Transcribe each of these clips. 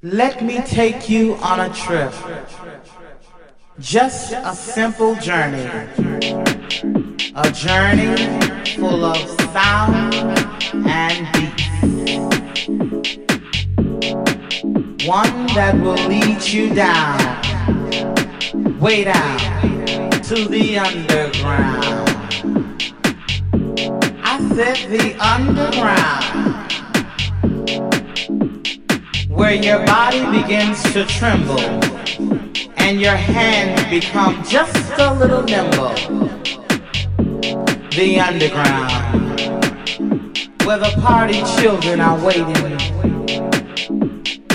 Let me take you on a trip. Just a simple journey. A journey full of sound and beats. One that will lead you down, way down to the underground. I said the underground where your body begins to tremble and your hands become just a little nimble. The underground, where the party children are waiting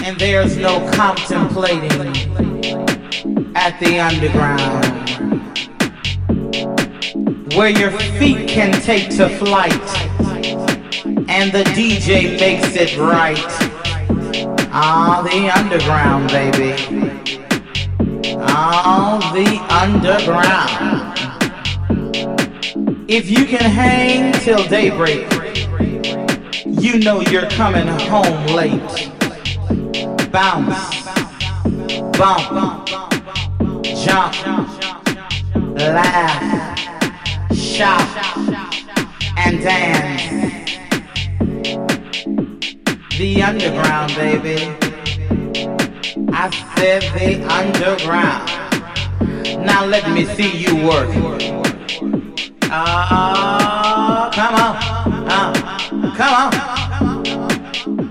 and there's no contemplating at the underground, where your feet can take to flight and the DJ makes it right. Ah, the underground, baby. Ah, the underground. If you can hang till daybreak, you know you're coming home late. Bounce, bump, jump, laugh, shout, and dance the underground, baby. I said the underground. Now let me see you work. Ah, uh, come on, uh, come on.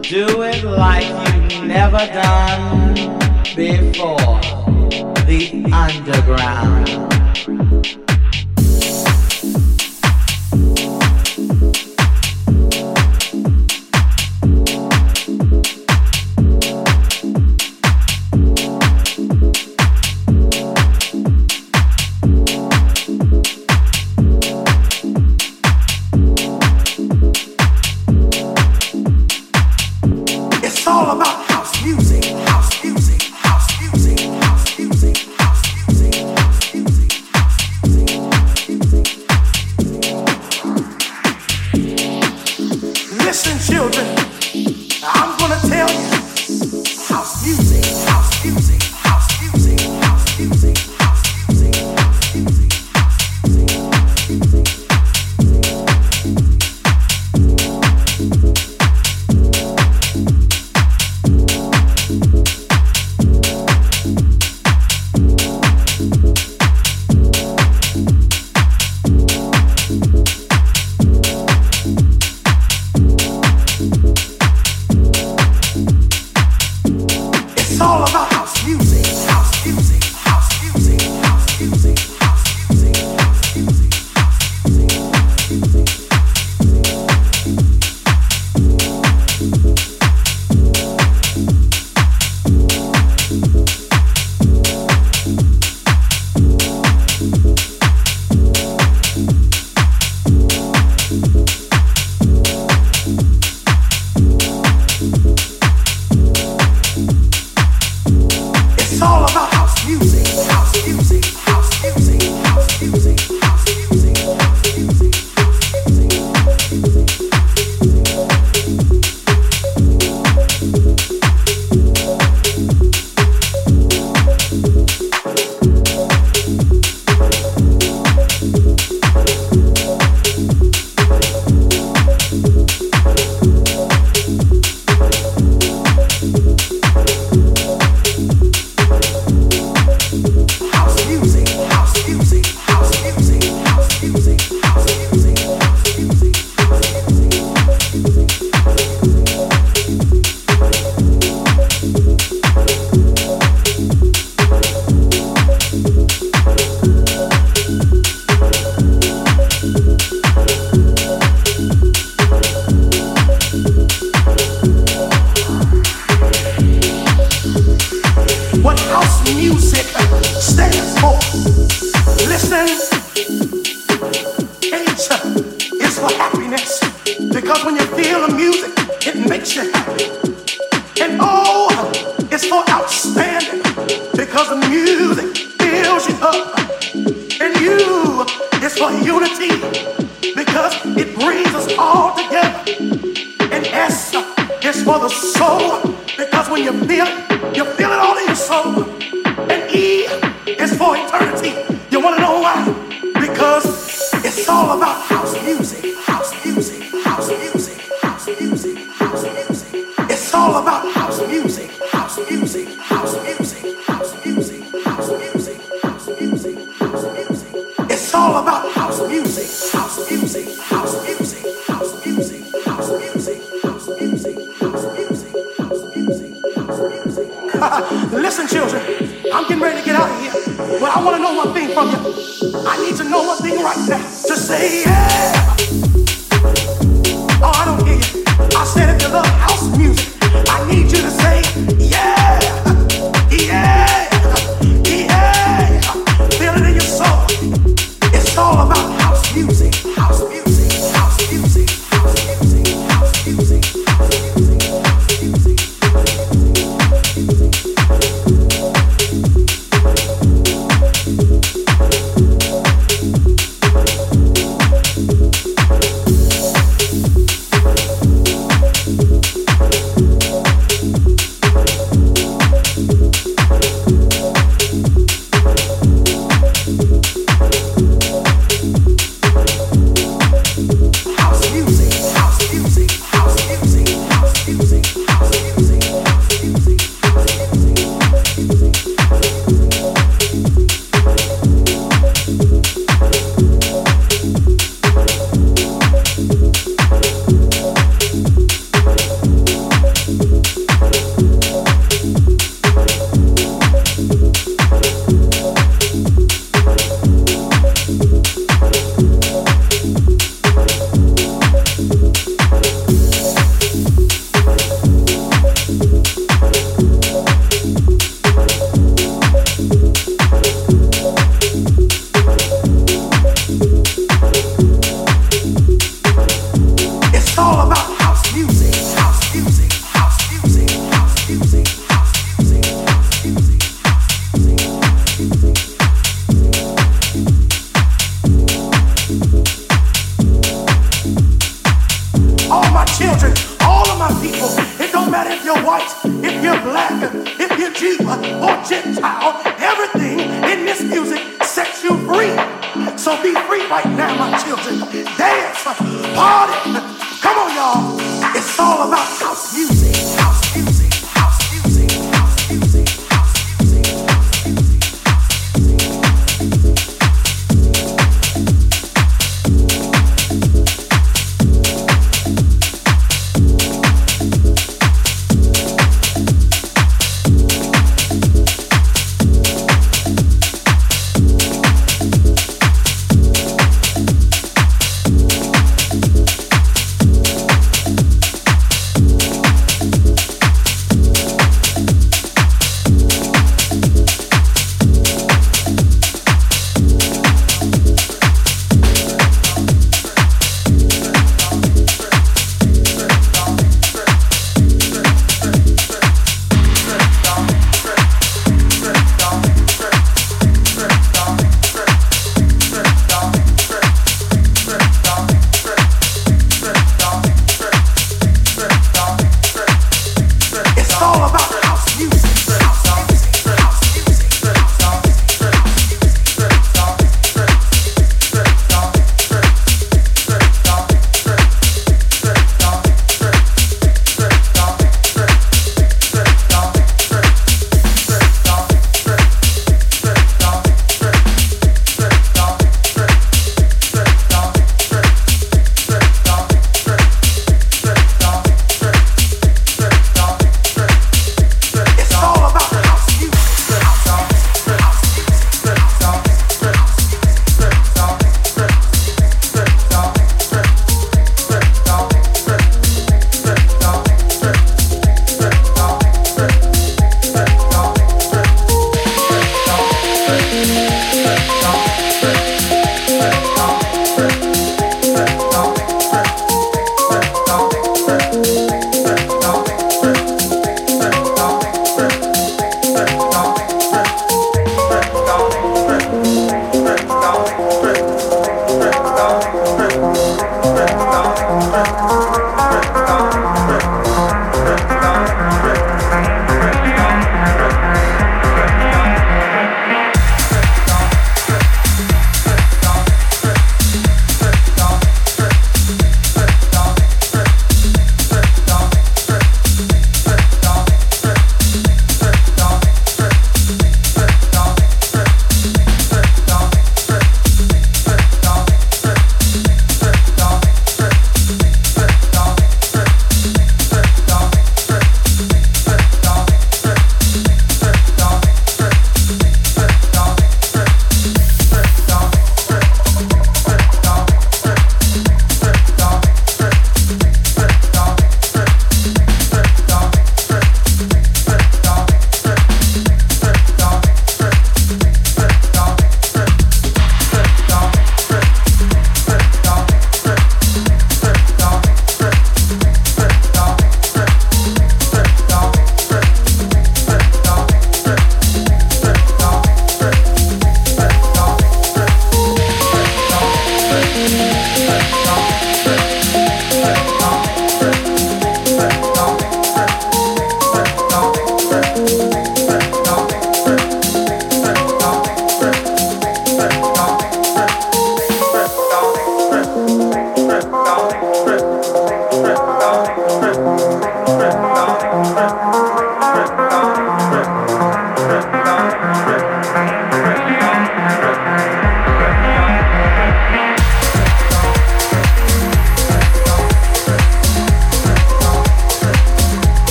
Do it like you've never done before. The underground.